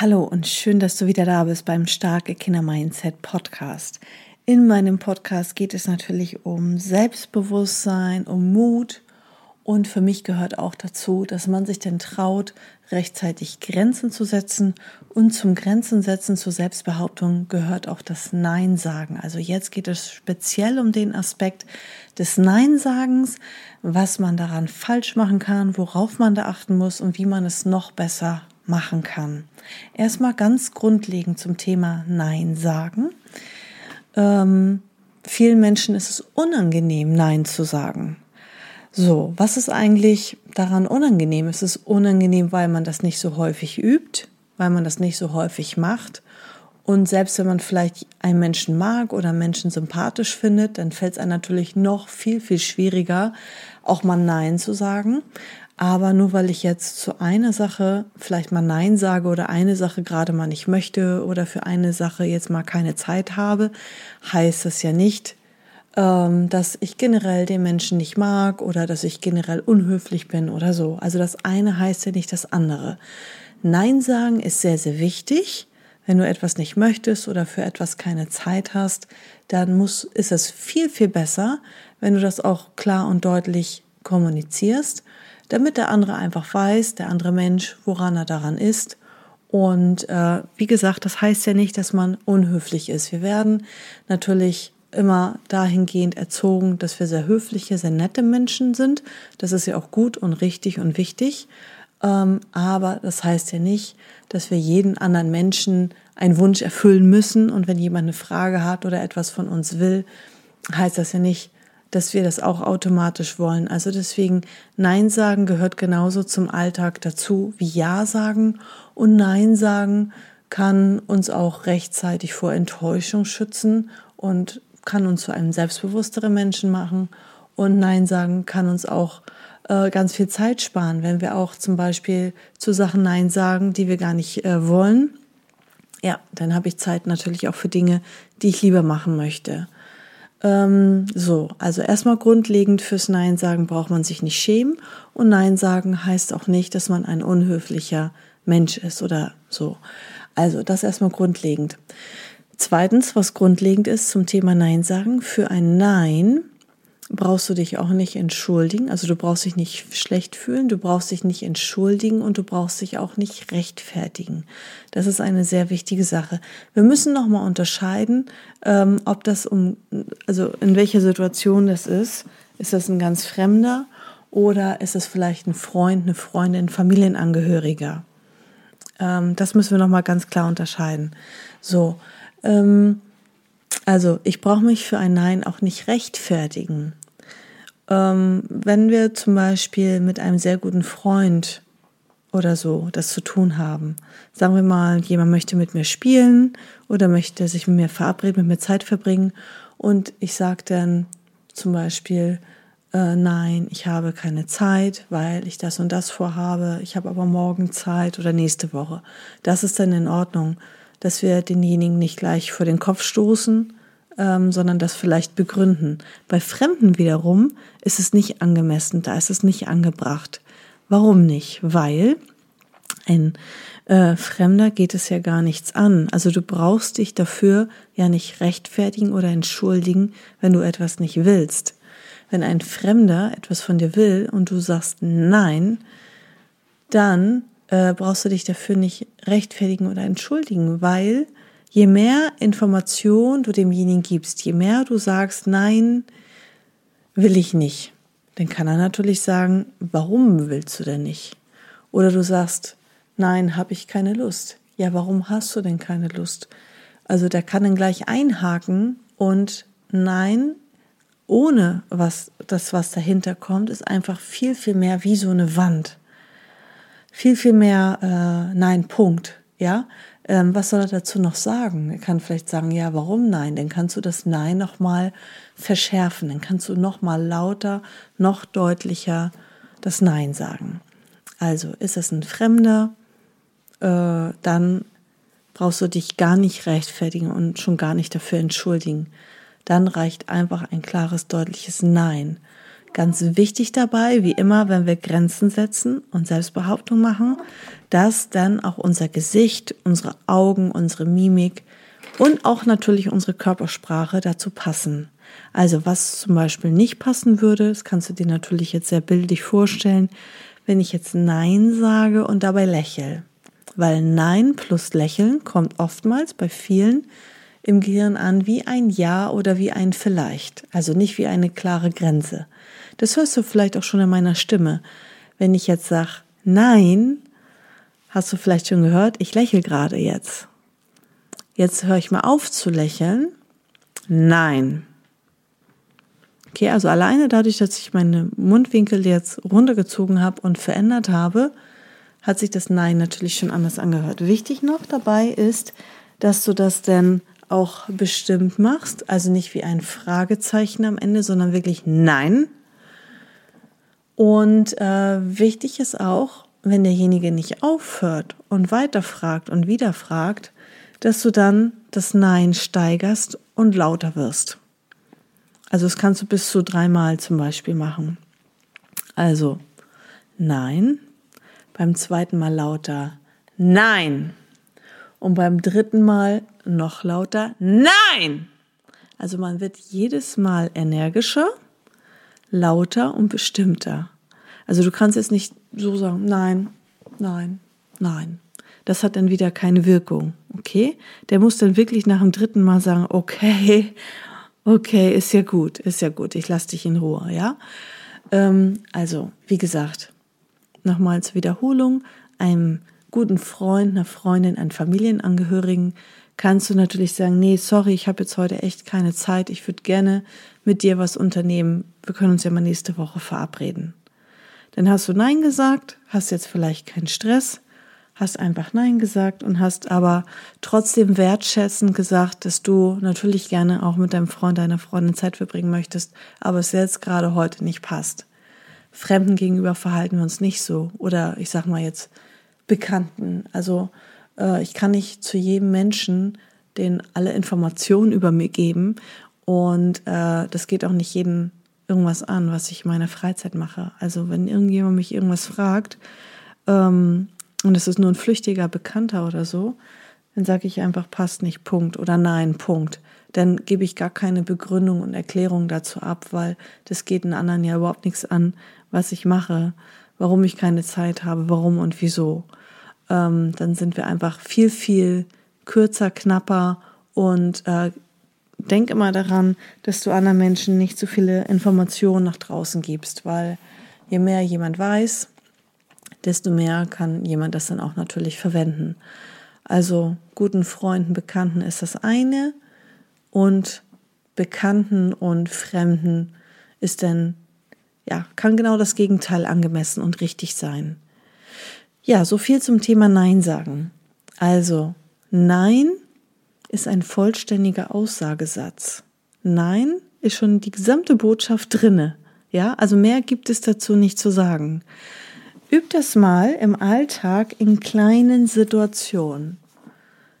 Hallo und schön, dass du wieder da bist beim Starke Kinder Mindset Podcast. In meinem Podcast geht es natürlich um Selbstbewusstsein, um Mut und für mich gehört auch dazu, dass man sich denn traut, rechtzeitig Grenzen zu setzen und zum Grenzen setzen zur Selbstbehauptung gehört auch das Nein sagen. Also jetzt geht es speziell um den Aspekt des Nein-Sagens, was man daran falsch machen kann, worauf man da achten muss und wie man es noch besser machen kann. Erstmal ganz grundlegend zum Thema Nein sagen. Ähm, vielen Menschen ist es unangenehm, Nein zu sagen. So, was ist eigentlich daran unangenehm? Es ist unangenehm, weil man das nicht so häufig übt, weil man das nicht so häufig macht. Und selbst wenn man vielleicht einen Menschen mag oder Menschen sympathisch findet, dann fällt es einem natürlich noch viel, viel schwieriger, auch mal Nein zu sagen. Aber nur weil ich jetzt zu einer Sache vielleicht mal Nein sage oder eine Sache gerade mal nicht möchte oder für eine Sache jetzt mal keine Zeit habe, heißt das ja nicht, ähm, dass ich generell den Menschen nicht mag oder dass ich generell unhöflich bin oder so. Also das eine heißt ja nicht das andere. Nein sagen ist sehr, sehr wichtig. Wenn du etwas nicht möchtest oder für etwas keine Zeit hast, dann muss, ist es viel, viel besser, wenn du das auch klar und deutlich kommunizierst damit der andere einfach weiß, der andere Mensch, woran er daran ist. Und äh, wie gesagt, das heißt ja nicht, dass man unhöflich ist. Wir werden natürlich immer dahingehend erzogen, dass wir sehr höfliche, sehr nette Menschen sind. Das ist ja auch gut und richtig und wichtig. Ähm, aber das heißt ja nicht, dass wir jeden anderen Menschen einen Wunsch erfüllen müssen. Und wenn jemand eine Frage hat oder etwas von uns will, heißt das ja nicht, dass wir das auch automatisch wollen. Also deswegen Nein sagen gehört genauso zum Alltag dazu wie Ja sagen. Und Nein sagen kann uns auch rechtzeitig vor Enttäuschung schützen und kann uns zu einem selbstbewussteren Menschen machen. Und Nein sagen kann uns auch äh, ganz viel Zeit sparen, wenn wir auch zum Beispiel zu Sachen Nein sagen, die wir gar nicht äh, wollen. Ja, dann habe ich Zeit natürlich auch für Dinge, die ich lieber machen möchte. Ähm, so, also erstmal grundlegend fürs Nein sagen braucht man sich nicht schämen und Nein sagen heißt auch nicht, dass man ein unhöflicher Mensch ist oder so. Also das erstmal grundlegend. Zweitens, was grundlegend ist zum Thema Nein sagen, für ein Nein brauchst du dich auch nicht entschuldigen. Also du brauchst dich nicht schlecht fühlen, du brauchst dich nicht entschuldigen und du brauchst dich auch nicht rechtfertigen. Das ist eine sehr wichtige Sache. Wir müssen nochmal unterscheiden, ähm, ob das um, also in welcher Situation das ist. Ist das ein ganz Fremder oder ist es vielleicht ein Freund, eine Freundin, Familienangehöriger? Ähm, das müssen wir nochmal ganz klar unterscheiden. So, ähm, also ich brauche mich für ein Nein auch nicht rechtfertigen. Ähm, wenn wir zum Beispiel mit einem sehr guten Freund oder so das zu tun haben, sagen wir mal, jemand möchte mit mir spielen oder möchte sich mit mir verabreden, mit mir Zeit verbringen und ich sage dann zum Beispiel, äh, nein, ich habe keine Zeit, weil ich das und das vorhabe, ich habe aber morgen Zeit oder nächste Woche. Das ist dann in Ordnung dass wir denjenigen nicht gleich vor den Kopf stoßen, ähm, sondern das vielleicht begründen. Bei Fremden wiederum ist es nicht angemessen, da ist es nicht angebracht. Warum nicht? Weil ein äh, Fremder geht es ja gar nichts an. Also du brauchst dich dafür ja nicht rechtfertigen oder entschuldigen, wenn du etwas nicht willst. Wenn ein Fremder etwas von dir will und du sagst nein, dann äh, brauchst du dich dafür nicht rechtfertigen oder entschuldigen, weil je mehr Information du demjenigen gibst, je mehr du sagst, nein, will ich nicht, dann kann er natürlich sagen, warum willst du denn nicht? Oder du sagst, nein, habe ich keine Lust. Ja, warum hast du denn keine Lust? Also der kann dann gleich einhaken und nein, ohne was das, was dahinter kommt, ist einfach viel, viel mehr wie so eine Wand viel, viel mehr äh, Nein, Punkt. Ja, ähm, was soll er dazu noch sagen? Er kann vielleicht sagen, ja, warum Nein? Dann kannst du das Nein nochmal verschärfen. Dann kannst du nochmal lauter, noch deutlicher das Nein sagen. Also ist es ein Fremder, äh, dann brauchst du dich gar nicht rechtfertigen und schon gar nicht dafür entschuldigen. Dann reicht einfach ein klares, deutliches Nein. Ganz wichtig dabei, wie immer, wenn wir Grenzen setzen und Selbstbehauptung machen, dass dann auch unser Gesicht, unsere Augen, unsere Mimik und auch natürlich unsere Körpersprache dazu passen. Also was zum Beispiel nicht passen würde, das kannst du dir natürlich jetzt sehr bildlich vorstellen, wenn ich jetzt Nein sage und dabei lächle. Weil Nein plus Lächeln kommt oftmals bei vielen im Gehirn an wie ein Ja oder wie ein Vielleicht, also nicht wie eine klare Grenze. Das hörst du vielleicht auch schon in meiner Stimme. Wenn ich jetzt sage Nein, hast du vielleicht schon gehört, ich lächle gerade jetzt. Jetzt höre ich mal auf zu lächeln. Nein. Okay, also alleine dadurch, dass ich meine Mundwinkel jetzt runtergezogen habe und verändert habe, hat sich das Nein natürlich schon anders angehört. Wichtig noch dabei ist, dass du das denn auch bestimmt machst, also nicht wie ein Fragezeichen am Ende, sondern wirklich Nein. Und äh, wichtig ist auch, wenn derjenige nicht aufhört und weiterfragt und wieder fragt, dass du dann das Nein steigerst und lauter wirst. Also das kannst du bis zu dreimal zum Beispiel machen. Also Nein, beim zweiten Mal lauter Nein und beim dritten Mal noch lauter Nein. Also man wird jedes Mal energischer, lauter und bestimmter. Also du kannst jetzt nicht so sagen, nein, nein, nein. Das hat dann wieder keine Wirkung, okay? Der muss dann wirklich nach dem dritten Mal sagen, okay, okay, ist ja gut, ist ja gut, ich lasse dich in Ruhe, ja? Ähm, also, wie gesagt, nochmal zur Wiederholung, einem guten Freund, einer Freundin, einem Familienangehörigen kannst du natürlich sagen, nee, sorry, ich habe jetzt heute echt keine Zeit, ich würde gerne mit dir was unternehmen, wir können uns ja mal nächste Woche verabreden. Dann hast du Nein gesagt, hast jetzt vielleicht keinen Stress, hast einfach Nein gesagt und hast aber trotzdem wertschätzend gesagt, dass du natürlich gerne auch mit deinem Freund, deiner Freundin Zeit verbringen möchtest, aber es jetzt gerade heute nicht passt. Fremden gegenüber verhalten wir uns nicht so oder ich sag mal jetzt Bekannten. Also äh, ich kann nicht zu jedem Menschen den alle Informationen über mir geben und äh, das geht auch nicht jeden irgendwas an, was ich in meiner Freizeit mache. Also wenn irgendjemand mich irgendwas fragt ähm, und es ist nur ein flüchtiger Bekannter oder so, dann sage ich einfach passt nicht, Punkt oder nein, Punkt. Dann gebe ich gar keine Begründung und Erklärung dazu ab, weil das geht den anderen ja überhaupt nichts an, was ich mache, warum ich keine Zeit habe, warum und wieso ähm, dann sind wir einfach viel, viel kürzer, knapper und äh, denk immer daran, dass du anderen Menschen nicht so viele Informationen nach draußen gibst, weil je mehr jemand weiß, desto mehr kann jemand das dann auch natürlich verwenden. Also guten Freunden, Bekannten ist das eine und Bekannten und Fremden ist dann, ja, kann genau das Gegenteil angemessen und richtig sein. Ja, so viel zum Thema Nein sagen. Also, Nein ist ein vollständiger Aussagesatz. Nein ist schon die gesamte Botschaft drinne. Ja, also mehr gibt es dazu nicht zu sagen. Üb das mal im Alltag in kleinen Situationen.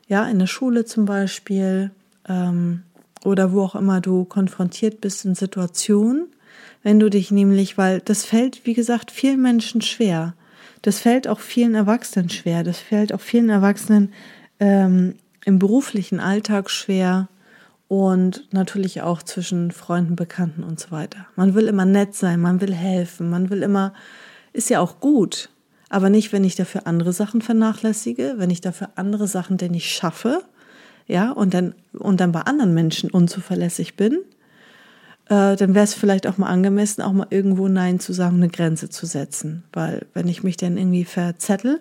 Ja, in der Schule zum Beispiel ähm, oder wo auch immer du konfrontiert bist in Situationen, wenn du dich nämlich, weil das fällt, wie gesagt, vielen Menschen schwer das fällt auch vielen Erwachsenen schwer. Das fällt auch vielen Erwachsenen ähm, im beruflichen Alltag schwer und natürlich auch zwischen Freunden, Bekannten und so weiter. Man will immer nett sein, man will helfen, man will immer, ist ja auch gut, aber nicht, wenn ich dafür andere Sachen vernachlässige, wenn ich dafür andere Sachen denn nicht schaffe, ja, und dann, und dann bei anderen Menschen unzuverlässig bin, äh, dann wäre es vielleicht auch mal angemessen, auch mal irgendwo Nein zu sagen, eine Grenze zu setzen. Weil wenn ich mich dann irgendwie verzettel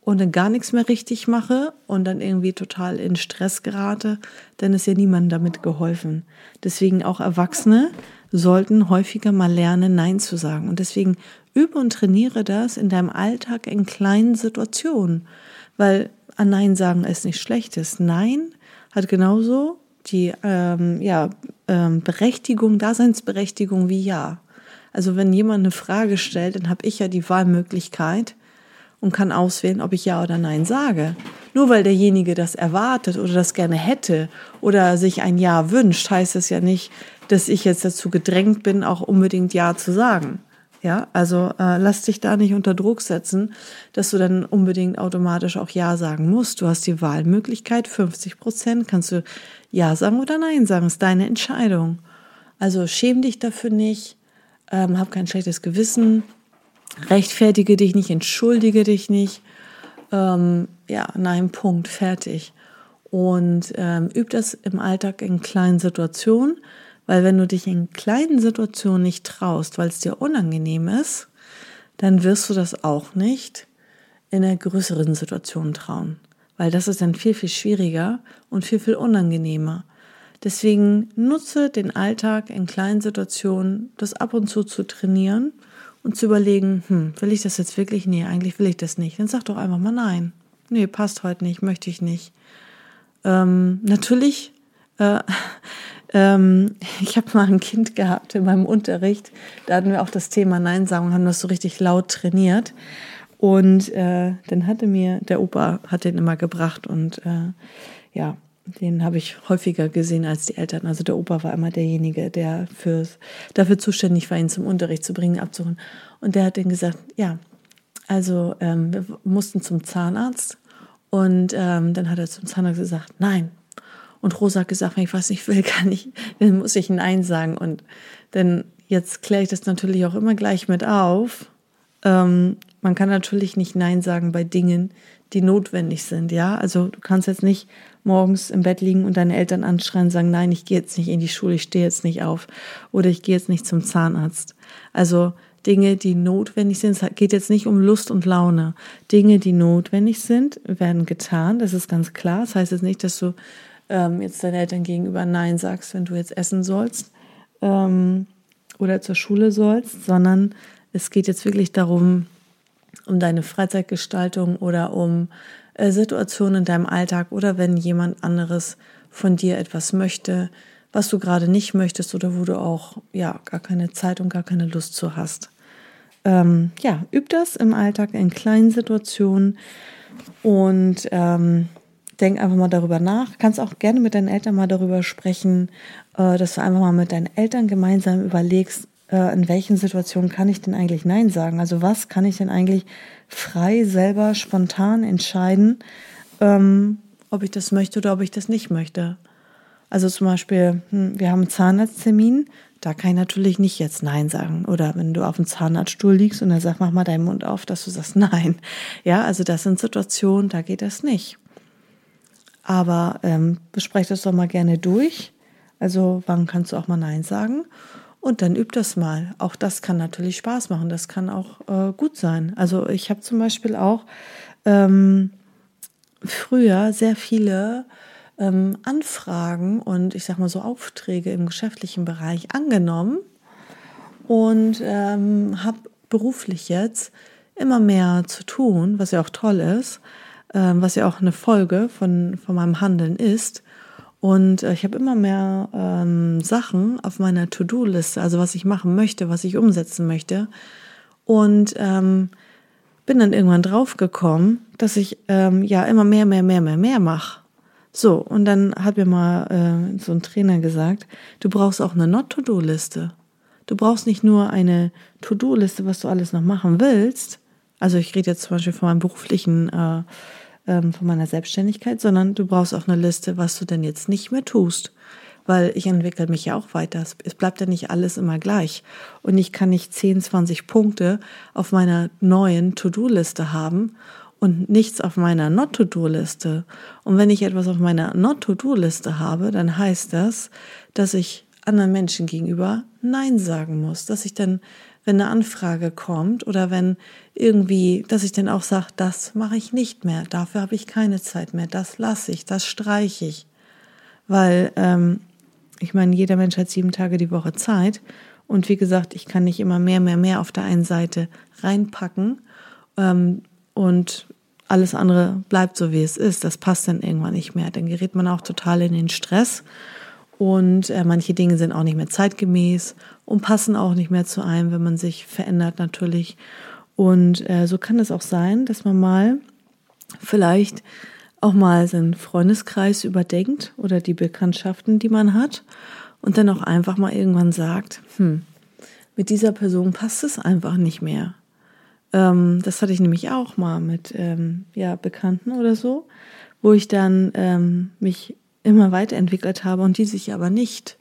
und dann gar nichts mehr richtig mache und dann irgendwie total in Stress gerate, dann ist ja niemandem damit geholfen. Deswegen auch Erwachsene sollten häufiger mal lernen, Nein zu sagen. Und deswegen übe und trainiere das in deinem Alltag in kleinen Situationen. Weil an Nein sagen ist nicht schlechtes. Nein hat genauso die ähm, ja, ähm, Berechtigung, Daseinsberechtigung wie ja. Also wenn jemand eine Frage stellt, dann habe ich ja die Wahlmöglichkeit und kann auswählen, ob ich ja oder nein sage. Nur weil derjenige das erwartet oder das gerne hätte oder sich ein Ja wünscht, heißt es ja nicht, dass ich jetzt dazu gedrängt bin, auch unbedingt Ja zu sagen. Ja, also äh, lass dich da nicht unter Druck setzen, dass du dann unbedingt automatisch auch Ja sagen musst. Du hast die Wahlmöglichkeit, 50 Prozent kannst du Ja sagen oder Nein sagen, ist deine Entscheidung. Also schäm dich dafür nicht, ähm, hab kein schlechtes Gewissen, rechtfertige dich nicht, entschuldige dich nicht. Ähm, ja, nein, Punkt, fertig. Und ähm, üb das im Alltag in kleinen Situationen weil wenn du dich in kleinen Situationen nicht traust, weil es dir unangenehm ist, dann wirst du das auch nicht in einer größeren Situation trauen. Weil das ist dann viel, viel schwieriger und viel, viel unangenehmer. Deswegen nutze den Alltag in kleinen Situationen, das ab und zu zu trainieren und zu überlegen, hm, will ich das jetzt wirklich? Nee, eigentlich will ich das nicht. Dann sag doch einfach mal nein. Nee, passt heute nicht, möchte ich nicht. Ähm, natürlich äh, ähm, ich habe mal ein Kind gehabt in meinem Unterricht, da hatten wir auch das Thema Nein sagen und haben das so richtig laut trainiert. Und äh, dann hatte mir, der Opa hat den immer gebracht und äh, ja, den habe ich häufiger gesehen als die Eltern. Also der Opa war immer derjenige, der für, dafür zuständig war, ihn zum Unterricht zu bringen, abzuholen. Und der hat dann gesagt, ja, also ähm, wir mussten zum Zahnarzt. Und ähm, dann hat er zum Zahnarzt gesagt, nein, und Rosa hat gesagt, wenn ich was nicht will, kann ich, dann muss ich Nein sagen. Und dann jetzt kläre ich das natürlich auch immer gleich mit auf. Ähm, man kann natürlich nicht Nein sagen bei Dingen, die notwendig sind, ja. Also du kannst jetzt nicht morgens im Bett liegen und deine Eltern anschreien und sagen, nein, ich gehe jetzt nicht in die Schule, ich stehe jetzt nicht auf oder ich gehe jetzt nicht zum Zahnarzt. Also Dinge, die notwendig sind, es geht jetzt nicht um Lust und Laune. Dinge, die notwendig sind, werden getan, das ist ganz klar. Das heißt jetzt nicht, dass du ähm, jetzt deinen Eltern gegenüber Nein sagst, wenn du jetzt essen sollst ähm, oder zur Schule sollst, sondern es geht jetzt wirklich darum, um deine Freizeitgestaltung oder um äh, Situationen in deinem Alltag oder wenn jemand anderes von dir etwas möchte, was du gerade nicht möchtest oder wo du auch ja gar keine Zeit und gar keine Lust zu hast. Ähm, ja, üb das im Alltag in kleinen Situationen und ähm, denk einfach mal darüber nach. Kannst auch gerne mit deinen Eltern mal darüber sprechen, äh, dass du einfach mal mit deinen Eltern gemeinsam überlegst, äh, in welchen Situationen kann ich denn eigentlich Nein sagen? Also was kann ich denn eigentlich frei, selber, spontan entscheiden, ähm, ob ich das möchte oder ob ich das nicht möchte. Also zum Beispiel, hm, wir haben einen Zahnarzttermin, da kann ich natürlich nicht jetzt Nein sagen. Oder wenn du auf dem Zahnarztstuhl liegst und er sagt, mach mal deinen Mund auf, dass du sagst Nein. Ja, also das sind Situationen, da geht das nicht. Aber ähm, besprecht das doch mal gerne durch. Also wann kannst du auch mal Nein sagen? Und dann üb das mal. Auch das kann natürlich Spaß machen. Das kann auch äh, gut sein. Also ich habe zum Beispiel auch ähm, früher sehr viele ähm, Anfragen und ich sag mal so Aufträge im geschäftlichen Bereich angenommen und ähm, habe beruflich jetzt immer mehr zu tun, was ja auch toll ist was ja auch eine Folge von, von meinem Handeln ist. Und äh, ich habe immer mehr ähm, Sachen auf meiner To-Do-Liste, also was ich machen möchte, was ich umsetzen möchte. Und ähm, bin dann irgendwann draufgekommen, dass ich ähm, ja immer mehr, mehr, mehr, mehr, mehr mache. So, und dann hat mir mal äh, so ein Trainer gesagt, du brauchst auch eine Not-To-Do-Liste. Du brauchst nicht nur eine To-Do-Liste, was du alles noch machen willst. Also ich rede jetzt zum Beispiel von meinem beruflichen äh, ähm, von meiner Selbstständigkeit, sondern du brauchst auch eine Liste, was du denn jetzt nicht mehr tust. Weil ich entwickle mich ja auch weiter. Es bleibt ja nicht alles immer gleich. Und ich kann nicht 10, 20 Punkte auf meiner neuen To-Do-Liste haben und nichts auf meiner Not-To-Do-Liste. Und wenn ich etwas auf meiner Not-To-Do-Liste habe, dann heißt das, dass ich anderen Menschen gegenüber Nein sagen muss, dass ich dann wenn eine Anfrage kommt oder wenn irgendwie, dass ich dann auch sage, das mache ich nicht mehr, dafür habe ich keine Zeit mehr, das lasse ich, das streiche ich. Weil ähm, ich meine, jeder Mensch hat sieben Tage die Woche Zeit und wie gesagt, ich kann nicht immer mehr, mehr, mehr auf der einen Seite reinpacken ähm, und alles andere bleibt so, wie es ist. Das passt dann irgendwann nicht mehr. Dann gerät man auch total in den Stress und äh, manche Dinge sind auch nicht mehr zeitgemäß und passen auch nicht mehr zu einem, wenn man sich verändert natürlich. Und äh, so kann es auch sein, dass man mal vielleicht auch mal seinen Freundeskreis überdenkt oder die Bekanntschaften, die man hat und dann auch einfach mal irgendwann sagt, hm, mit dieser Person passt es einfach nicht mehr. Ähm, das hatte ich nämlich auch mal mit ähm, ja, Bekannten oder so, wo ich dann ähm, mich immer weiterentwickelt habe und die sich aber nicht.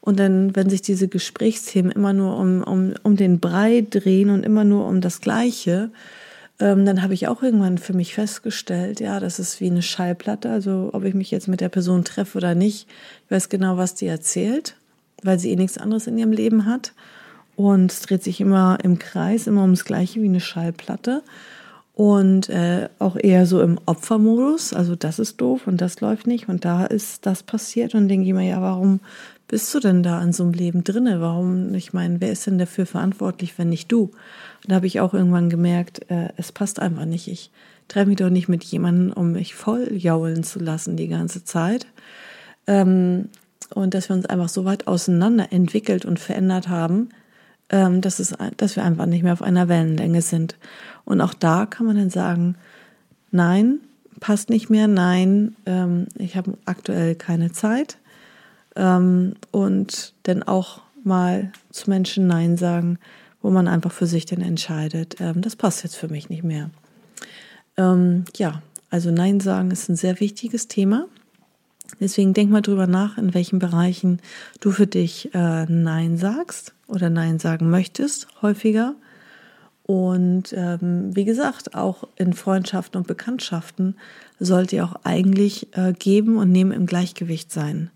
Und dann, wenn sich diese Gesprächsthemen immer nur um, um, um den Brei drehen und immer nur um das Gleiche, ähm, dann habe ich auch irgendwann für mich festgestellt, ja, das ist wie eine Schallplatte. Also ob ich mich jetzt mit der Person treffe oder nicht, ich weiß genau, was die erzählt, weil sie eh nichts anderes in ihrem Leben hat. Und es dreht sich immer im Kreis, immer ums Gleiche wie eine Schallplatte. Und äh, auch eher so im Opfermodus. Also das ist doof und das läuft nicht und da ist das passiert. Und denke ich mir, ja, warum bist du denn da in so einem Leben drinne? Warum, ich meine, wer ist denn dafür verantwortlich, wenn nicht du? Und da habe ich auch irgendwann gemerkt, äh, es passt einfach nicht. Ich treffe mich doch nicht mit jemandem, um mich voll jaulen zu lassen die ganze Zeit. Ähm, und dass wir uns einfach so weit auseinander entwickelt und verändert haben, dass, es, dass wir einfach nicht mehr auf einer Wellenlänge sind. Und auch da kann man dann sagen, nein, passt nicht mehr, nein, ähm, ich habe aktuell keine Zeit. Ähm, und dann auch mal zu Menschen Nein sagen, wo man einfach für sich dann entscheidet, ähm, das passt jetzt für mich nicht mehr. Ähm, ja, also Nein sagen ist ein sehr wichtiges Thema. Deswegen denk mal drüber nach, in welchen Bereichen du für dich äh, Nein sagst oder Nein sagen möchtest, häufiger. Und ähm, wie gesagt, auch in Freundschaften und Bekanntschaften sollte ihr auch eigentlich äh, geben und nehmen im Gleichgewicht sein.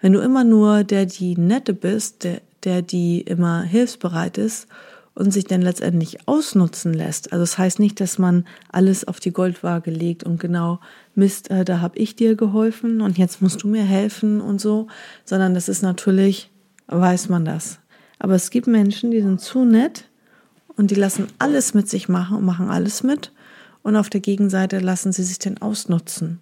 Wenn du immer nur der, die nette bist, der, der, die immer hilfsbereit ist und sich dann letztendlich ausnutzen lässt. Also das heißt nicht, dass man alles auf die Goldwaage legt und genau Mist, äh, da habe ich dir geholfen und jetzt musst du mir helfen und so, sondern das ist natürlich, weiß man das. Aber es gibt Menschen, die sind zu nett und die lassen alles mit sich machen und machen alles mit und auf der Gegenseite lassen sie sich den ausnutzen.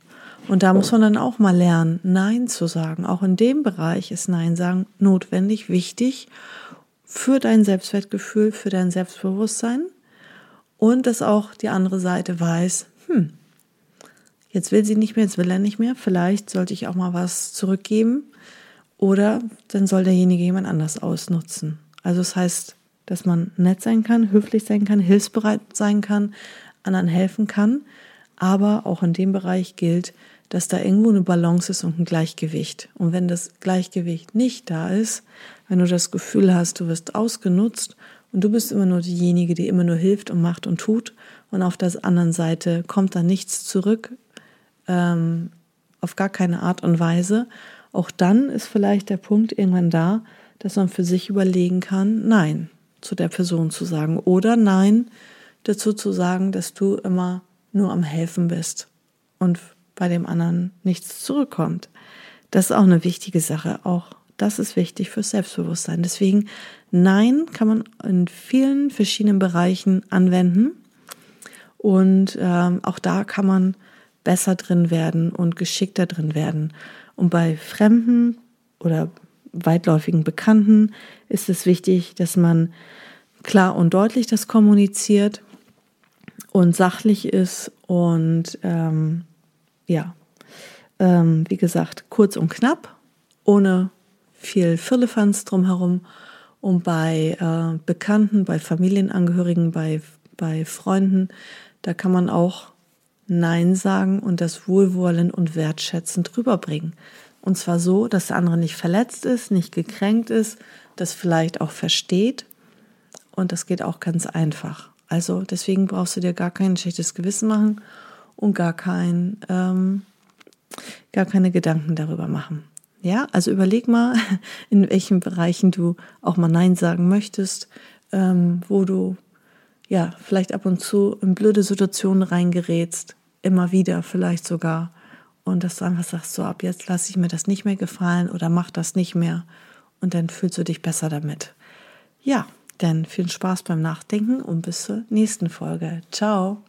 Und da muss man dann auch mal lernen, Nein zu sagen. Auch in dem Bereich ist Nein sagen notwendig, wichtig für dein Selbstwertgefühl, für dein Selbstbewusstsein und dass auch die andere Seite weiß, hm, jetzt will sie nicht mehr, jetzt will er nicht mehr, vielleicht sollte ich auch mal was zurückgeben oder dann soll derjenige jemand anders ausnutzen. Also das heißt, dass man nett sein kann, höflich sein kann, hilfsbereit sein kann, anderen helfen kann, aber auch in dem Bereich gilt, dass da irgendwo eine Balance ist und ein Gleichgewicht. Und wenn das Gleichgewicht nicht da ist, wenn du das Gefühl hast, du wirst ausgenutzt und du bist immer nur diejenige, die immer nur hilft und macht und tut und auf der anderen Seite kommt da nichts zurück, ähm, auf gar keine Art und Weise, auch dann ist vielleicht der Punkt irgendwann da, dass man für sich überlegen kann, nein zu der Person zu sagen oder nein dazu zu sagen, dass du immer nur am Helfen bist und bei dem anderen nichts zurückkommt. Das ist auch eine wichtige Sache. Auch das ist wichtig fürs Selbstbewusstsein. Deswegen, Nein kann man in vielen verschiedenen Bereichen anwenden. Und ähm, auch da kann man besser drin werden und geschickter drin werden. Und bei Fremden oder weitläufigen Bekannten ist es wichtig, dass man klar und deutlich das kommuniziert und sachlich ist und ähm, ja, ähm, wie gesagt, kurz und knapp, ohne viel Firlefanz drumherum. Und bei äh, Bekannten, bei Familienangehörigen, bei, bei Freunden, da kann man auch Nein sagen und das wohlwollend und wertschätzend rüberbringen. Und zwar so, dass der andere nicht verletzt ist, nicht gekränkt ist, das vielleicht auch versteht. Und das geht auch ganz einfach. Also deswegen brauchst du dir gar kein schlechtes Gewissen machen und gar kein, ähm, gar keine Gedanken darüber machen. Ja, also überleg mal, in welchen Bereichen du auch mal Nein sagen möchtest, ähm, wo du ja vielleicht ab und zu in blöde Situationen reingerätst, immer wieder vielleicht sogar. Und dass du einfach sagst, so ab jetzt lasse ich mir das nicht mehr gefallen oder mach das nicht mehr. Und dann fühlst du dich besser damit. Ja, dann viel Spaß beim Nachdenken und bis zur nächsten Folge. Ciao.